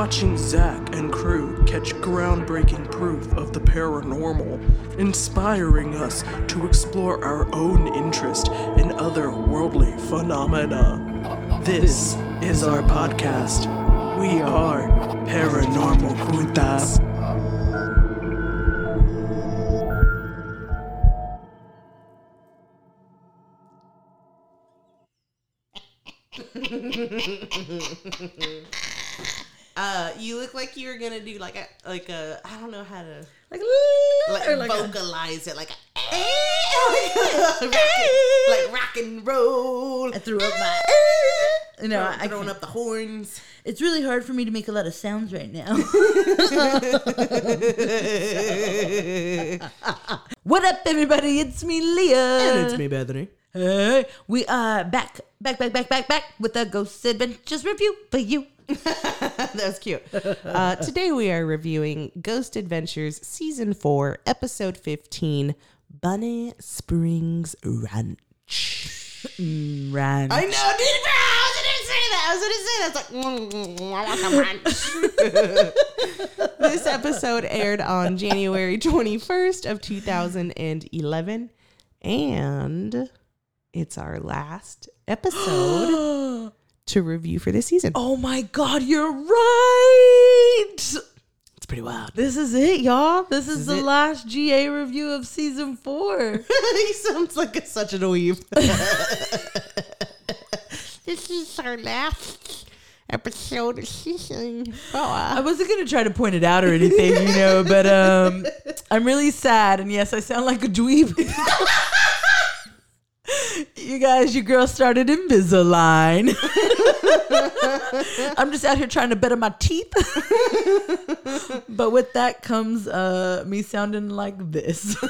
Watching Zak and crew catch groundbreaking proof of the paranormal, inspiring us to explore our own interest in otherworldly phenomena. This is our podcast. We are Paranormal Putas. Uh, you look like you were gonna do like a like a I don't know how to Like, like, or like a- vocalize it like a eh, eh, like, rock, like rock and roll. I threw up my. You know, I, I throwing can't- up the horns. It's really hard for me to make a lot of sounds right now. what up, everybody? It's me, Leah. And it's me, Bethany. Hey, we are back, back, back, back, back, back with a Ghost Adventures review for you. That's cute. Uh, today we are reviewing Ghost Adventures Season 4, Episode 15, Bonnie Springs Ranch. Mm, right. I know, dude. I was gonna say that. I was gonna say that. Mm, mm, I was like, this episode aired on January 21st of 2011, and it's our last episode to review for this season. oh my God, you're right. it's pretty wild. This is it, y'all. This is, is the it. last GA review of season four. he sounds like a, such an weave. this is our last episode of season four. I wasn't gonna try to point it out or anything, you know, but um, I'm really sad, and yes, I sound like a dweeb. you guys, your girl started Invisalign. I'm just out here trying to better my teeth, but with that comes uh, me sounding like this. I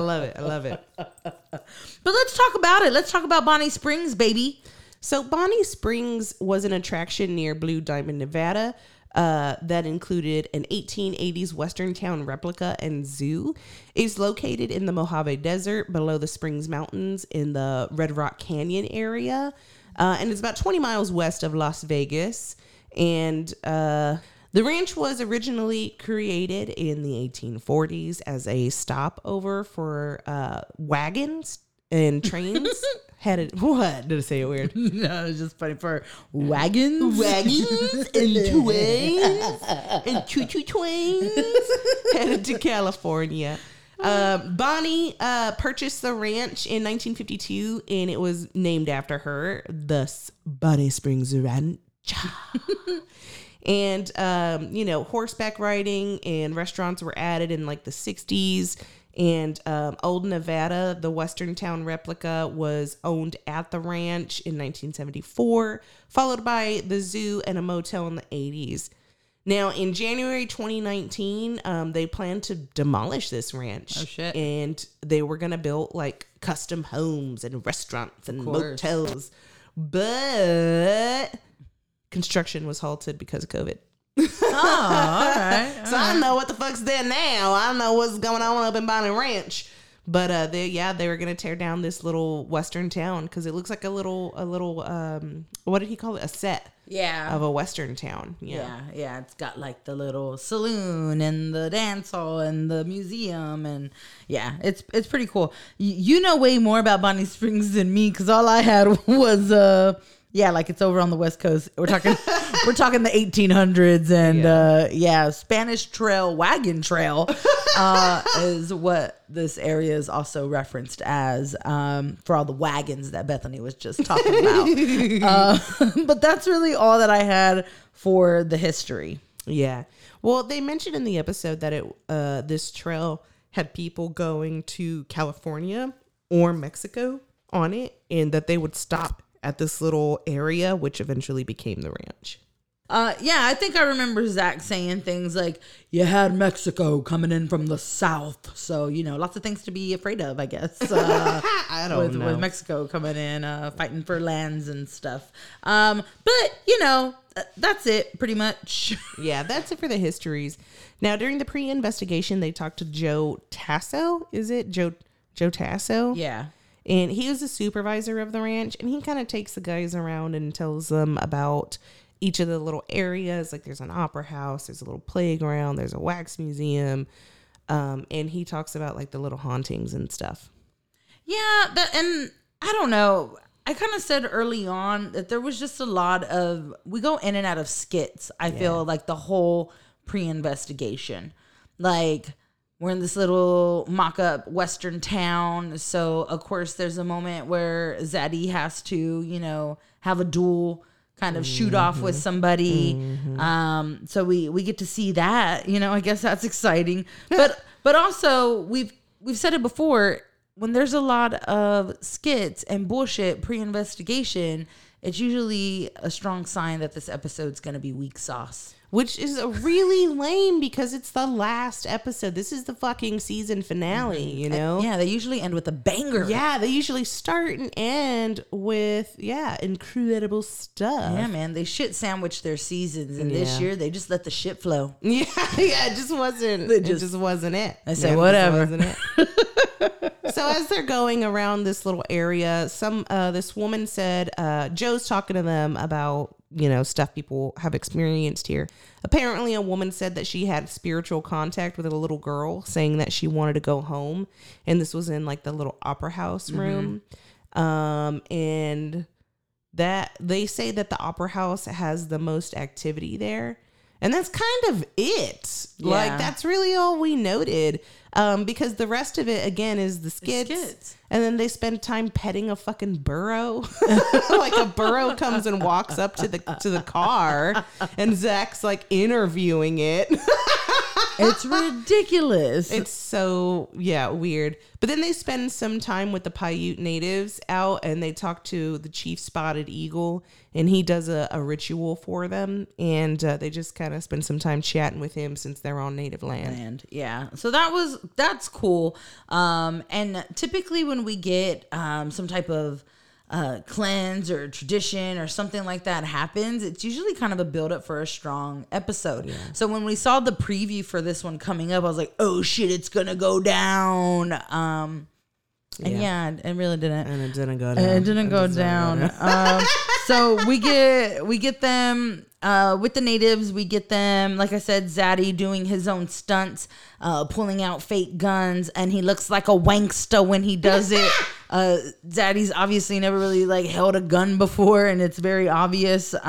love it. I love it. But let's talk about it. Let's talk about Bonnie Springs, baby. So Bonnie Springs was an attraction near Blue Diamond, Nevada. Uh, that included an 1880s Western town replica and zoo. It's located in the Mojave Desert below the Springs Mountains in the Red Rock Canyon area. Uh, and it's about 20 miles west of Las Vegas. And uh, the ranch was originally created in the 1840s as a stopover for uh, wagons and trains. Headed what? Did I say it weird? no, it's just funny for wagons. wagons and twins and choo choo twins headed to California. Um, Bonnie uh, purchased the ranch in 1952 and it was named after her, thus Bonnie Springs Ranch. and, um, you know, horseback riding and restaurants were added in like the 60s. And um, Old Nevada, the Western town replica, was owned at the ranch in 1974, followed by the zoo and a motel in the 80s. Now, in January 2019, um, they planned to demolish this ranch. Oh, shit. And they were going to build like custom homes and restaurants and course. motels. But construction was halted because of COVID. Oh, right. So I don't know what the fuck's there now. I don't know what's going on up in Bonnie Ranch. But uh, they yeah they were gonna tear down this little western town because it looks like a little a little um what did he call it a set Yeah. of a western town yeah, Yeah, yeah, it's got like the little saloon and the dance hall and the museum and yeah, it's it's pretty cool. Y- you know way more about Bonnie Springs than me because all I had was uh yeah, like it's over on the west coast. We're talking we're talking the 1800s and Yeah. uh yeah, Spanish Trail wagon trail uh is what this area is also referenced as um for all the wagons that Bethany was just talking about. uh, but that's really all that I had for the history. Yeah. Well, they mentioned in the episode that it uh this trail had people going to California or Mexico on it and that they would stop at this little area which eventually became the ranch. Uh, yeah, I think I remember Zak saying things like, "You had Mexico coming in from the south, so you know, lots of things to be afraid of." I guess. Uh, I don't with, know. with Mexico coming in, uh, fighting for lands and stuff. Um, but you know, th- that's it, pretty much. yeah, that's it for the histories. Now, during the pre-investigation, they talked to Joe Tasso. Is it Joe Joe Tasso? yeah. And he was the supervisor of the ranch and he kind of takes the guys around and tells them about each of the little areas like there's an opera house there's a little playground there's a wax museum um, and he talks about like the little hauntings and stuff Yeah, and I don't know. I kind of said early on that there was just a lot of we go in and out of skits. I feel like the whole pre-investigation, like we're in this little mock-up western town. So of course there's a moment where Zaddy has to, you know, have a duel, kind of shoot off with somebody. Um, so we we get to see that. You know, I guess that's exciting. But but also we've we've said it before when there's a lot of skits and bullshit pre-investigation it's usually a strong sign that this episode's going to be weak sauce which is really lame because it's the last episode this is the fucking season finale you know yeah they usually end with a banger yeah they usually start and end with yeah incredible stuff yeah man they shit sandwich their seasons and this year they just let the shit flow Yeah, yeah, it just wasn't. It just, wasn't it. I said, Yeah, it "Whatever." wasn't it. so as they're going around this little area, some uh, this woman said, uh, Joe's talking to them about you know stuff people have experienced here. Apparently, a woman said that she had spiritual contact with a little girl, saying that she wanted to go home, and this was in like the little opera house room, um, and that they say that the opera house has the most activity there and that's kind of it. Like that's really all we noted. Um because the rest of it again is the skits, skits. and then they spend time petting a fucking burro. Like a burro comes and walks up to the to the car and zak's like interviewing it it's ridiculous. It's so yeah weird. But then they spend some time with the paiute natives out and they talk to the chief spotted eagle and he does a, a ritual for them and uh, they just kind of spend some time chatting with him since they're on native land. Land yeah. So that was that's cool. Um and typically when we get um some type of uh cleanse or tradition or something like that happens it's usually kind of a build up for a strong episode so when we saw the preview for this one coming up i was like oh shit it's gonna go down um and yeah, it really didn't and it didn't go down. And it didn't go down. um, so we get we get them uh, with the natives. We get them, like I said, Zaddy doing his own stunts, uh, pulling out fake guns, and he looks like a wankster when he does it. uh, Zaddy's obviously never really like held a gun before, and it's very obvious.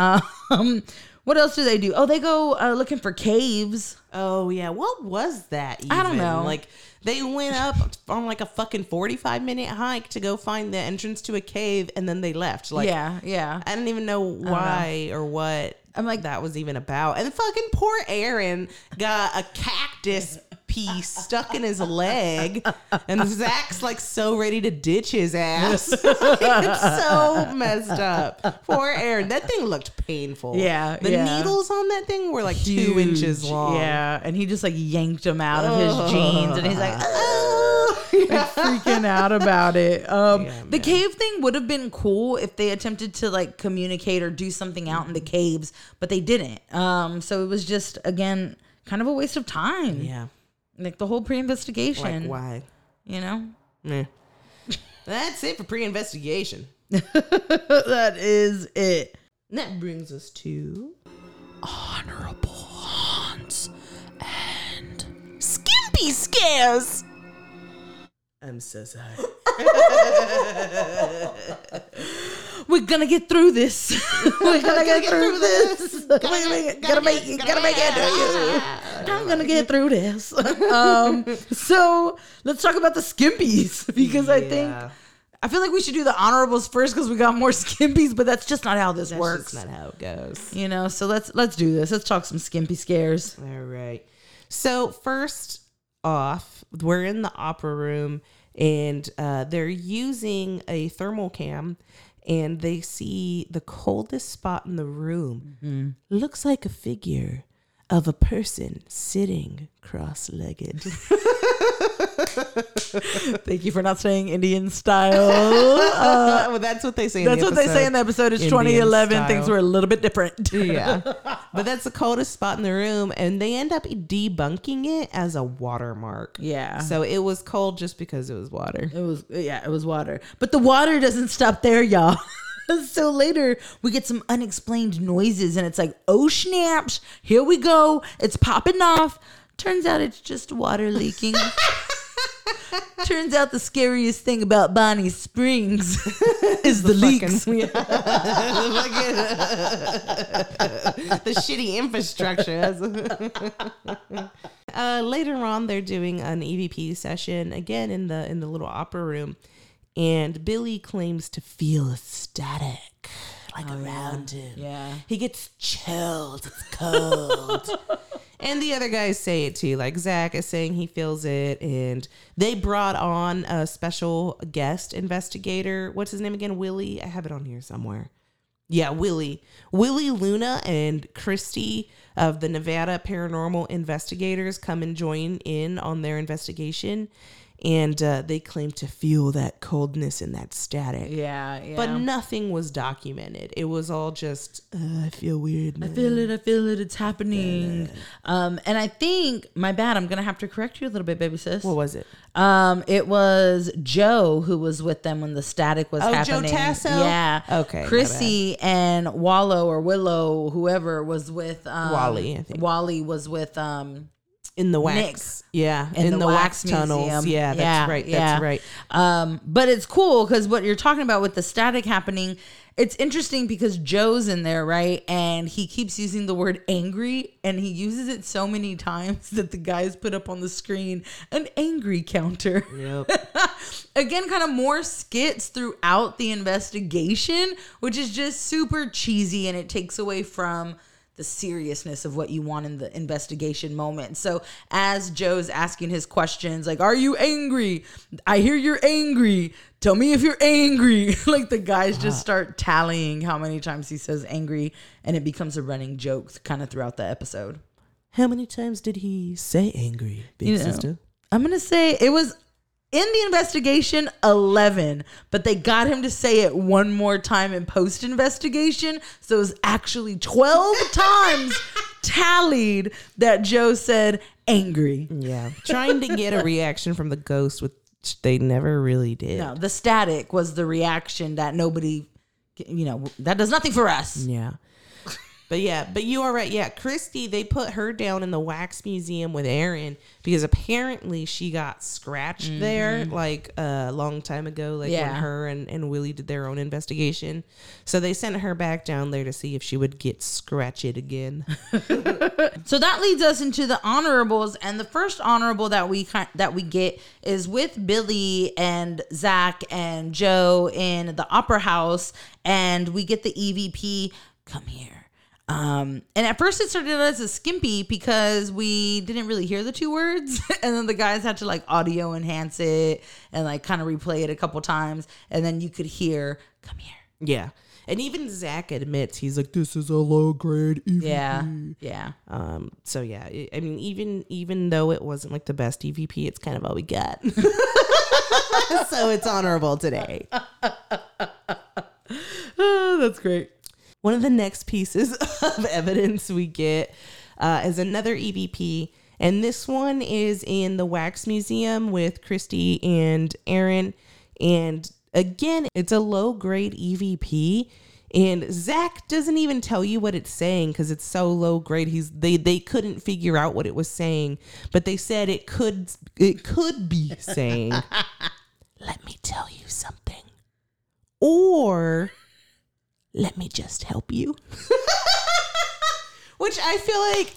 Um, what else do they do? Oh, they go uh, looking for caves. oh yeah what was that I don't know. like they went up on like a fucking 45 minute hike to go find the entrance to a cave and then they left like yeah, yeah. I don't even know why or what I'm like- that was even about. And fucking poor Aaron got a cactus piece stuck in his leg, and Zak's like so ready to ditch his ass. it's so messed up. Poor Aaron. That thing looked painful. Yeah, the yeah. needles on that thing were like two inches long. Yeah, and he just like yanked him out of his jeans, and he's like, Oh. freaking out about it. Um, Yeah, the cave thing would have been cool if they attempted to like communicate or do something out in the caves, but they didn't. Um, so it was just again kind of a waste of time. yeah. Like the whole pre-investigation. Like why? You know, Meh. That's it for pre-investigation. that is it. And that brings us to honorable haunts and skimpy scares. I'm so sorry. We're gonna get through this. We're gonna get through this. Gotta make it. Gotta make it. Gotta make it. I'm gonna get through this. Um, so let's talk about the skimpies because I think I feel like we should do the honorables first because we got more skimpies, but that's just not how this That's works. just not how it goes. you know, so let's let's do this. Let's talk some skimpy scares. All right. So first off, we're in the opera room and uh, they're using a thermal cam and they see the coldest spot in the room. Looks like a figure of a person sitting cross-legged. Thank you for not saying Indian style. Uh, well, that's what they say. in that's the what they say in the episode. episode. It's Indian 2011. Things were a little bit different. yeah. But that's the coldest spot in the room. And they end up debunking it as a watermark. Yeah. So it was cold just because it was water. It was yeah, it was water. But the water doesn't stop there, y'all. so later we get some unexplained noises and it's like, "Oh snaps, here we go. It's popping off." Turns out it's just water leaking. Turns out the scariest thing about Bonnie Springs is the, leaks. the shitty infrastructure. uh, later on, they're doing an EVP session again in the in the little opera room, and Billy claims to feel a static like oh, around him. Yeah. He gets chilled. It's cold. and the other guys say it too. Like Zak is saying he feels it. And they brought on a special guest investigator. What's his name again? Willie. I have it on here somewhere. Yeah, Willie. Willie Luna and Christy of the Nevada Paranormal Investigators come and join in on their investigation. And uh, they claim to feel that coldness and that static. Yeah, yeah. But nothing was documented. It was all just, uh, I feel weird. I feel it. I feel it. It's happening. Um, and I think my bad. I'm gonna have to correct you a little bit, baby sis. What was it? Um, it was Joe who was with them when the static was happening. Oh, Joe. Tasso? Yeah. Okay, Chrissy and Wallow or Willow, whoever was with um, Wally, I think. Wally was with um In the wax. Yeah. in, In, the, wax, tunnels. museum. Yeah, that's right. That's right. Um, but it's cool because what you're talking about with the static happening, it's interesting because Joe's in there, right? And he keeps using the word angry and he uses it so many times that the guys put up on the screen an angry counter. Yep. Again, kind of more skits throughout the investigation, which is just super cheesy and it takes away from the seriousness of what you want in the investigation moment. So as Joe's asking his questions, like, "Are you angry? I hear you're angry. Tell me if you're angry." like the guys just uh-huh. start tallying how many times he says angry, and it becomes a running joke kind of throughout the episode. How many times did he say angry, big You know, sister? I'm gonna say it was in the investigation 11, but they got him to say it one more time in post investigation, so it was actually 12 times tallied that Joe said angry. Yeah. Trying to get a reaction from the ghost, which they never really did. No, the static was the reaction that nobody, you know, that does nothing for us. Yeah. But yeah, but you are right. Yeah, Christy, they put her down in the wax museum with Aaron because apparently she got scratched there like a long time ago, like when Mm-hmm. Her and, and Willie did their own investigation. So they sent her back down there to see if she would get scratched again. So that leads us into the honorables, and the first honorable that we that we get is with Billy and Zak and Joe in the Opera House, and we get the EVP. Come here. Um, and at first it started as a skimpy because we didn't really hear the two words, and then the guys had to like audio enhance it and like kind of replay it a couple times, and then you could hear "Come here." yeah. And even Zak admits he's like, this is a low grade EVP. Yeah, yeah. Um, so yeah, I mean, even even though it wasn't like the best EVP, it's kind of all we got. so it's honorable today. Oh, that's great. One of the next pieces of evidence we get uh, is another EVP, and this one is in the Wax Museum with Christy and Aaron. And again, it's a low grade EVP. And Zak doesn't even tell you what it's saying because it's so low grade. He's they they couldn't figure out what it was saying, but they said it could it could be saying, "Let me tell you something," or let me just help you. Which I feel like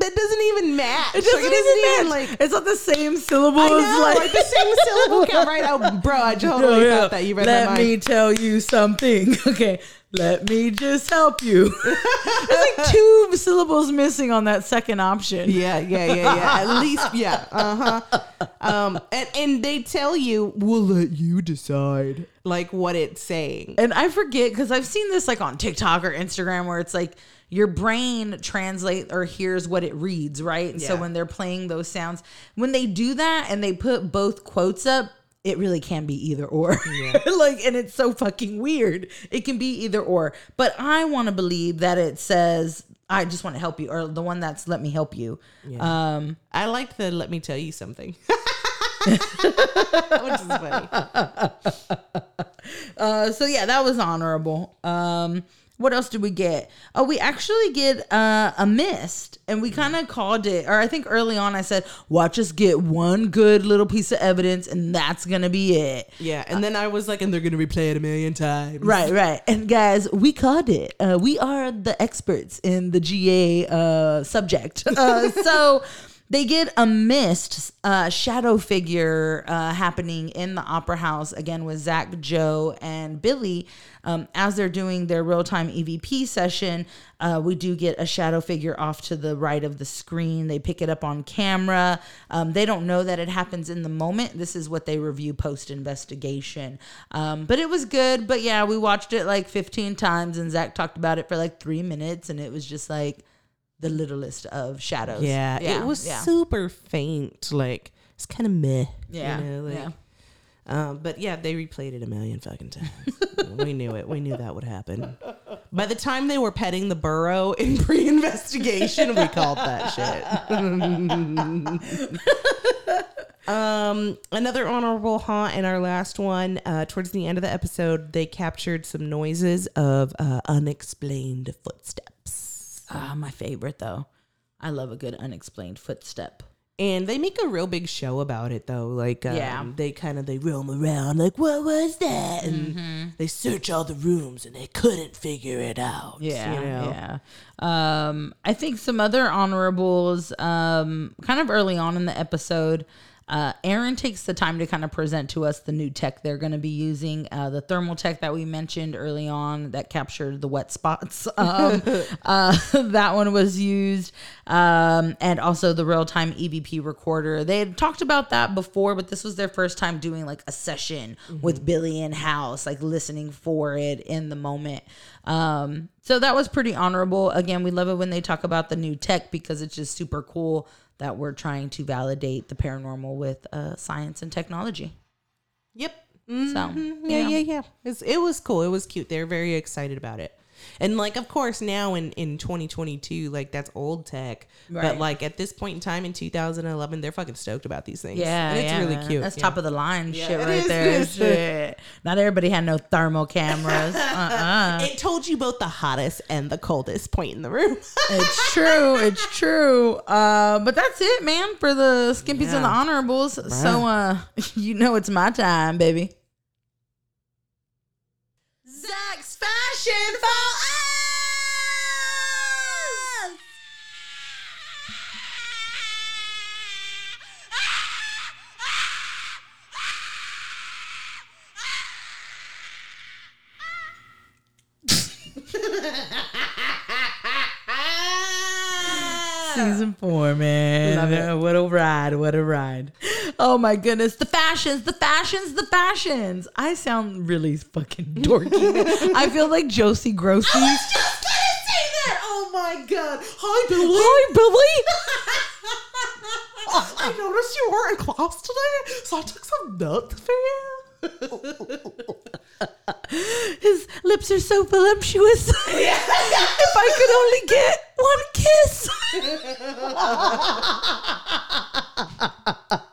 that doesn't even match. It doesn't, Like, even like like it's not the same syllable I know, like, like, the same syllable count, right? Oh, bro, I totally yeah. thought that you read Let my mind. me tell you something. Okay, Let me just help you. There's like two syllables missing on that second option. Yeah, yeah, yeah, yeah. At least, yeah. Uh huh. Um, and and they tell you we'll let you decide like what it's saying. And I forget because I've seen this like on TikTok or Instagram where it's like your brain translate or hears what it reads, right? And so when they're playing those sounds, when they do that and they put both quotes up, it really can be either or. like, and it's so fucking weird. It can be either or. But I want to believe that it says, I just want to help you, or the one that's let me help you. Um, I like the let me tell you something. Which is funny. Uh, so yeah, that was honorable. Um, what else did we get? Oh, we actually get uh, a mist, and we kind of called it. Or I think early on, I said, "Watch us get one good little piece of evidence, and that's gonna be it." Yeah, and then I was like, and they're gonna replay it a million times. Right, right. And guys, we called it. Uh, we are the experts in the GA uh, subject. Uh, so they get a mist uh, shadow figure uh, happening in the opera house again with Zak, Joe, and Billy. Um, as they're doing their real time EVP session, uh, we do get a shadow figure off to the right of the screen. They pick it up on camera. Um, they don't know that it happens in the moment. This is what they review post investigation. Um, but it was good. But yeah, we watched it like 15 times, and Zak talked about it for like three minutes, and it was just like the littlest of shadows. Yeah, it was yeah. super faint. Like it's kind of meh. Yeah, You know, like, yeah. Um, but yeah, they replayed it a million fucking times. we knew it. We knew that would happen. By the time they were petting the burrow in pre-investigation, we called that shit. um, another honorable haunt and our last one. Uh, towards the end of the episode, they captured some noises of uh, unexplained footsteps. Ah, my favorite though. I love a good unexplained footstep. And they make a real big show about it, though. Like, um, Yeah. they kind of they roam around, like, what was that? And Mm-hmm. they search all the rooms, and they couldn't figure it out. Yeah, you know? yeah. Um, I think some other honorables, um, kind of early on in the episode, uh, Aaron takes the time to kind of present to us the new tech they're going to be using. Uh, the thermal tech that we mentioned early on that captured the wet spots. Um, uh, that one was used. Um, and also the real time EVP recorder. They had talked about that before, but this was their first time doing like a session with Billy in house, like listening for it in the moment. Um, so that was pretty honorable. Again, we love it when they talk about the new tech because it's just super cool that we're trying to validate the paranormal with uh, science and technology. Yep. So Mm-hmm. Yeah, yeah, yeah. It's, it was cool. It was cute. They're very excited about it. And like, of course, now in in 2022, like that's old tech. But like at this point in time in 2011, they're fucking stoked about these things. Yeah, and it's yeah, really cute. That's Yeah. top of the line shit it right is, there. Shit. Not everybody had no thermal cameras. uh-uh. It told you both the hottest and the coldest point in the room. It's true. It's true. Uh, but that's it, man, for the skimpies and the Yeah. honorables. So uh, you know it's my time, baby. Zak's fashion for us. Season four, man. What a ride. What a ride. Oh my goodness. The fashions, the fashions, the fashions. I sound really fucking dorky. I feel like Josie Grossie. I was just gonna say that. Oh my god. Hi, Billy. Hi, Billy. I noticed you weren't in class today, so I took some notes for you. His lips are so voluptuous. if I could only get one kiss.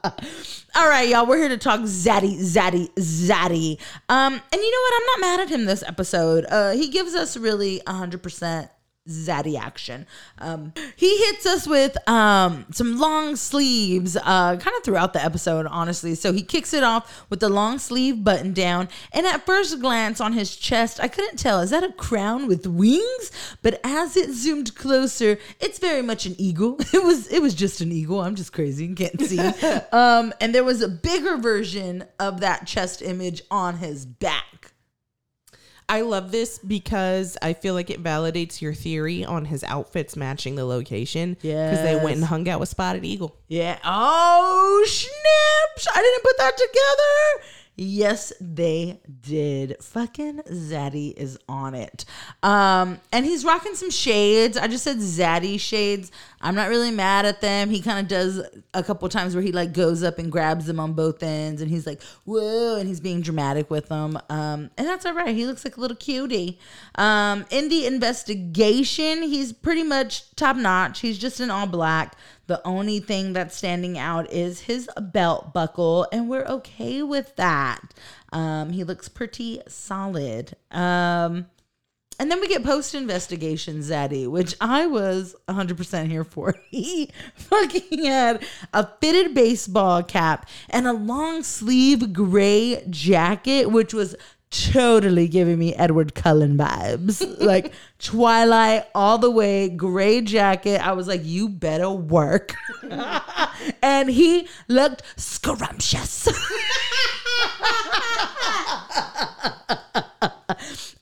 All right, y'all. We're here to talk Zaddy, Zaddy, Zaddy. Um, and you know what? I'm not mad at him this episode. Uh, he gives us really 100% Zaddy action. Um, he hits us with um, some long sleeves, uh, kind of throughout the episode, honestly. So he kicks it off with the long sleeve button down, and at first glance on his chest, I couldn't tell is that a crown with wings? But as it zoomed closer, it's very much an eagle. It was it was just an eagle. I'm just crazy and can't see. um, and there was a bigger version of that chest image on his back. I love this because I feel like it validates your theory on his outfits matching the location. Yeah. Because they went and hung out with Spotted Eagle. Yeah. Oh, snaps. I didn't put that together. Yes, they did. Fucking Zaddy is on it. Um, and he's rocking some shades. I just said Zaddy shades. I'm not really mad at them. He kind of does a couple times where he like goes up and grabs them on both ends and he's like, whoa, and he's being dramatic with them. Um, and that's all right. He looks like a little cutie. Um, in the investigation, he's pretty much top notch. He's just in all black. The only thing that's standing out is his belt buckle, and we're okay with that. Um, he looks pretty solid. Um, and then we get post investigation Zaddy, which I was 100% here for. He fucking had a fitted baseball cap and a long sleeve gray jacket, which was totally giving me Edward Cullen vibes. like Twilight all the way, gray jacket. I was like, you better work. and he looked scrumptious.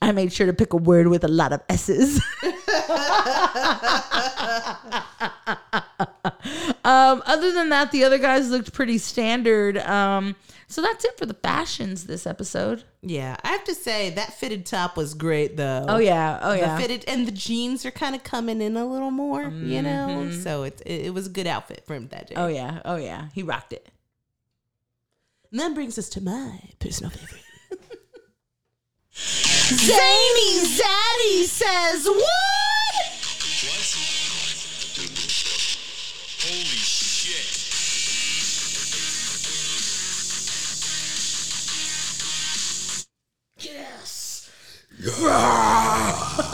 I made sure to pick a word with a lot of S's. um, other than that, the other guys looked pretty standard. Um, so that's it for the fashions this episode. Yeah, I have to say that fitted top was great though. Oh yeah, oh The yeah. fitted and the jeans are kind of coming in a little more, you know. Mm-hmm. So it, it it was a good outfit for him that day. oh yeah, oh yeah. He rocked it. And that brings us to my personal favorite. Zany Zaddy says? What?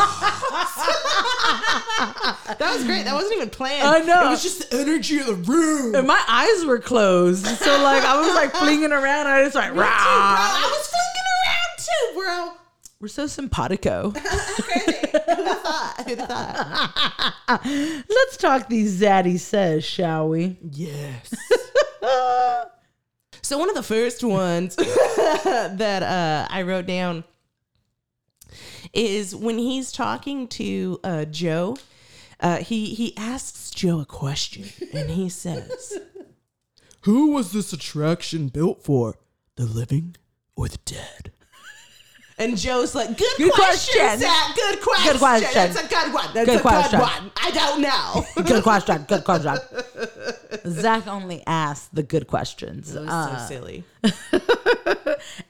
That was great. That wasn't even planned. I know. It was just the energy of the room. And my eyes were closed, so like I was like flinging around. I was like, Bro. I was flinging around too, bro. We're so simpatico. Who'd have thought? Let's talk these Zaddy says, shall we? Yes. so one of the first ones that uh, I wrote down is when he's talking to uh, Joe. Uh, he he asks Joe a question, and he says, Who was this attraction built for? The living or the dead? And Joe's like, "Good, Good question, question. Zak. Good question. Good question. That's a good one. That's Good a question. good one. I don't know." Good question. Good question. Zak only asked the good questions. It was Uh, so silly.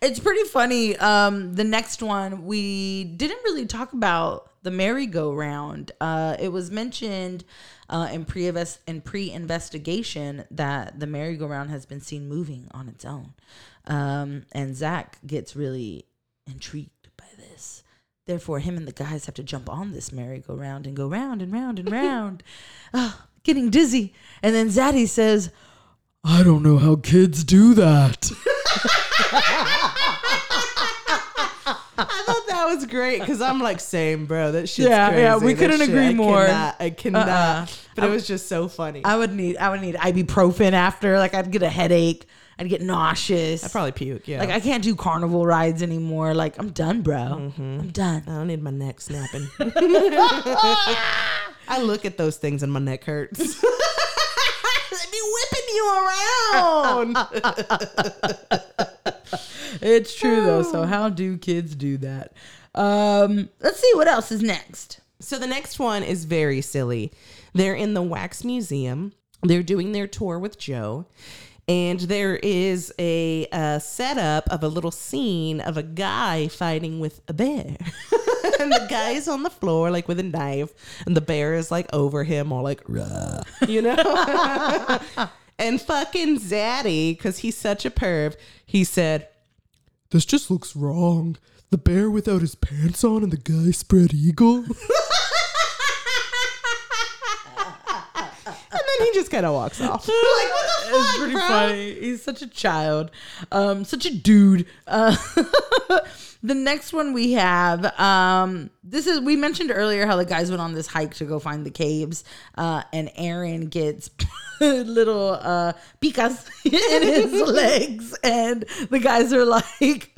it's pretty funny. Um, the next one we didn't really talk about the merry-go-round. Uh, it was mentioned uh, in pre in pre-investigation that the merry-go-round has been seen moving on its own, um, and Zak gets really intrigued by this. Therefore, him and the guys have to jump on this merry-go-round and go round and round and round, Ah, getting dizzy. And then Zaddy says, I don't know how kids do that. I thought that was great because I'm like, same, bro. That shit's Yeah, crazy. yeah, we That couldn't shit, agree I more. Cannot, I cannot. Uh-uh. But it was just so funny. I, I would need I would need ibuprofen after. Like I'd get a headache. I'd get nauseous. I'd probably puke. Yeah. like I can't do carnival rides anymore. Like I'm done, bro. I'm done. I don't need my neck snapping. I look at those things and my neck hurts. they be whipping you around. It's true though. So how do kids do that? Um, let's see what else is next. so the next one is very silly. They're in the Wax Museum. They're doing their tour with Joe. And there is a, uh setup of a little scene of a guy fighting with a bear. and the guy is on the floor, like with a knife, and the bear is like over him, all like, "Rah," you know? and fucking Zaddy, because he's such a perv, he said, This just looks wrong. The bear without his pants on and the guy spread eagle. and then he just kind of walks off. like, what the fuck, It's pretty bro? funny. He's such a child, um, such a dude. Uh, the next one we have, um, this is we mentioned earlier how the guys went on this hike to go find the caves, uh, and Aaron gets little uh, picas in his legs, and the guys are like.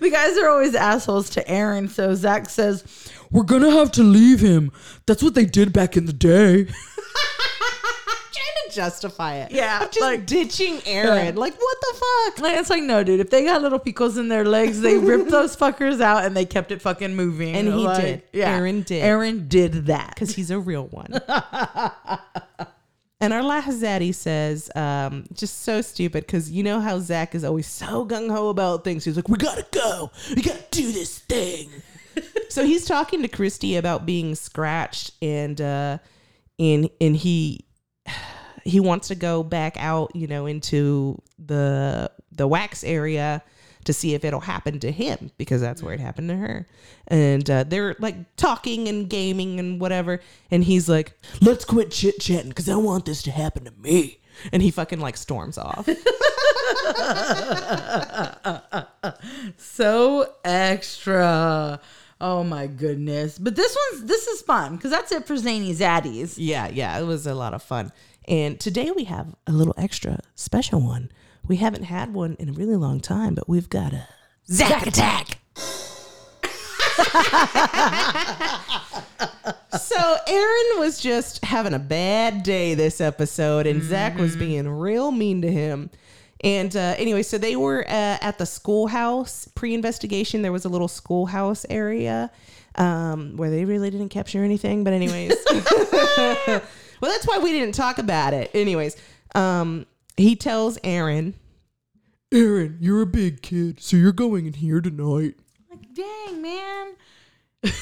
the guys are always assholes to Aaron. So Zak says, We're gonna have to leave him. That's what they did back in the day. trying to justify it. Yeah, I'm just like- ditching Aaron. Yeah. Like, what the fuck? like, it's like, no, dude, if they got little picos in their legs, they ripped those fuckers out and they kept it fucking moving. And he Like, did. Aaron did. Aaron did that. Because he's a real one. and our last Zaddy says, um, just so stupid, because you know how Zak is always so gung ho about things. He's like, we gotta go. We gotta do this thing. so he's talking to Christy about being scratched and uh and and he he wants to go back out, you know, into the the wax area to see if it'll happen to him because that's where it happened to her. And uh, they're like talking and gaming and whatever. And he's like, "Let's quit chit chatting because I want this to happen to me." And he fucking like storms off. so extra. Oh my goodness. But this one's this is fun because that's it for Zany Zaddies. Yeah, yeah, it was a lot of fun. And today we have a little extra special one. We haven't had one in a really long time, but we've got a Zak Attack. so Aaron was just having a bad day this episode, and Zak was mm-hmm. being real mean to him. And uh, anyway, so they were uh, at the schoolhouse pre-investigation. There was a little schoolhouse area um, where they really didn't capture anything. But anyways, well, that's why we didn't talk about it. Anyways, um, he tells Aaron, Aaron, you're a big kid, so you're going in here tonight. Like, dang, man.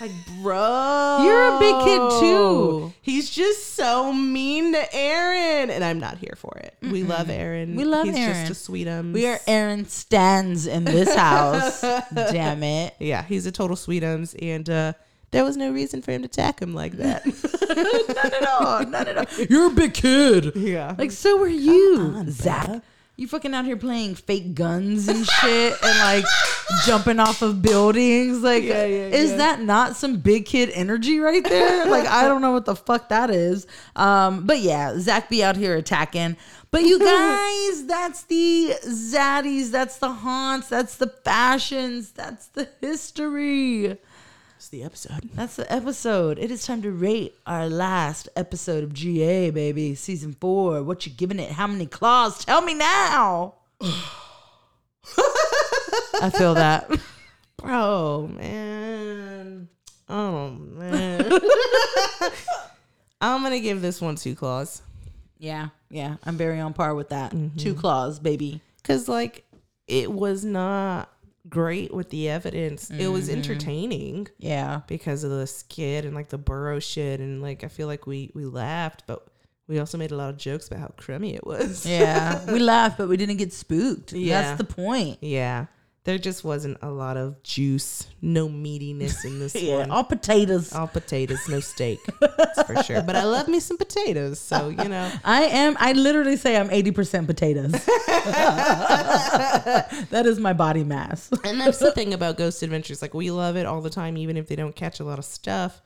like, bro, You're a big kid, too. He's just so mean to Aaron, and I'm not here for it. We love Aaron. We love He's Aaron. just a sweetums. We are Aaron stands in this house. Damn it. Yeah, he's a total sweetums, and uh, there was no reason for him to attack him like that. Not at all. Not at all. You're a big kid. yeah, Like, so were you, Zak. You fucking out here playing fake guns and shit and like jumping off of buildings. Like, is that not some big kid energy right there? Like, I don't know what the fuck that is. Um, but yeah, Zak be out here attacking. But you guys, that's the zaddies, that's the haunts, that's the fashions, that's the history. It's the episode. That's the episode. It is time to rate our last episode of GA, baby. Season four. What you giving it? How many claws? Tell me now. I feel that. Bro, man. Oh man. I'm gonna give this one two claws. Yeah, yeah. I'm very on par with that. Mm-hmm. Two claws, baby. Cause like it was not great with the evidence. It was Mm-hmm. entertaining Yeah. because of the skid and like the burrow shit and like I feel like we we laughed, but we also made a lot of jokes about how crummy it was. Yeah. we laughed, but we didn't get spooked. Yeah. That's the point. Yeah. There just wasn't a lot of juice, no meatiness in this Yeah. one. All potatoes. All potatoes, no steak. That's for sure. But I love me some potatoes. So, you know. I am. I literally say I'm 80% potatoes. that is my body mass. And that's the thing about Ghost Adventures. Like, we love it all the time, even if they don't catch a lot of stuff.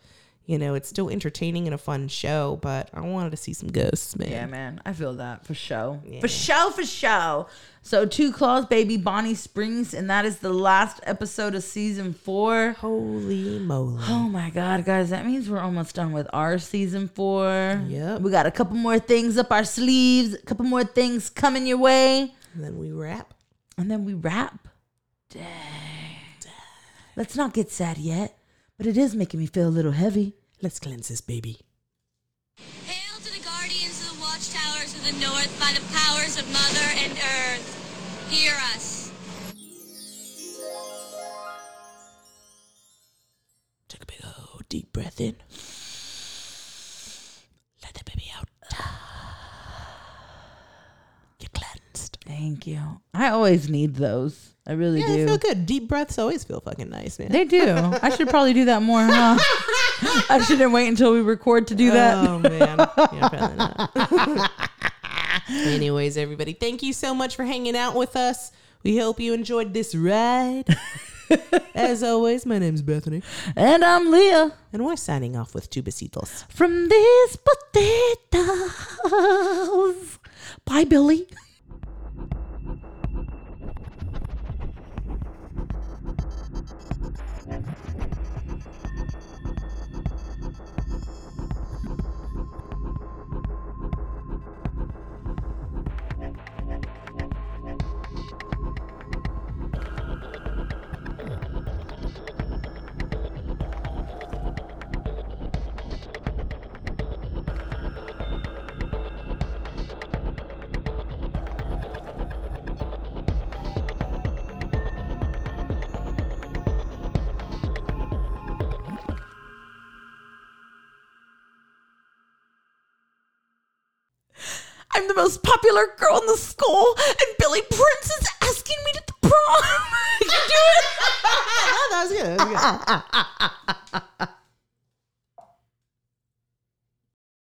You know, it's still entertaining and a fun show, but I wanted to see some ghosts, man. Yeah, man. I feel that for show. For show, for show. So, Two Claws, baby, Bonnie Springs, and that is the last episode of season four. Holy moly. Oh my God, guys, that means we're almost done with our season four. Yep. We got a couple more things up our sleeves, a couple more things coming your way, And then we wrap. and then we wrap. Dang. Let's not get sad yet, but it is making me feel a little heavy. Let's cleanse this baby. Hail to the guardians of the watchtowers of the north by the powers of Mother and Earth. Hear us. Take a big old deep breath in. Let the baby out. Get cleansed. Thank you. I always need those. I really Yeah, do. they feel good. Deep breaths always feel fucking nice, man. They do. I should probably do that more, huh? I shouldn't wait until we record to do that. Oh man. Yeah, probably not. Anyways, everybody, thank you so much for hanging out with us. We hope you enjoyed this ride. As always, my name's Bethany, And I'm Leah and we're signing off with two besitos. from these potatoes. Bye, Billy. I'm the most popular girl in the school, and Billy Prince is asking me to the prom. you do it. that was good. That was good. Uh-uh, uh-uh, uh-uh.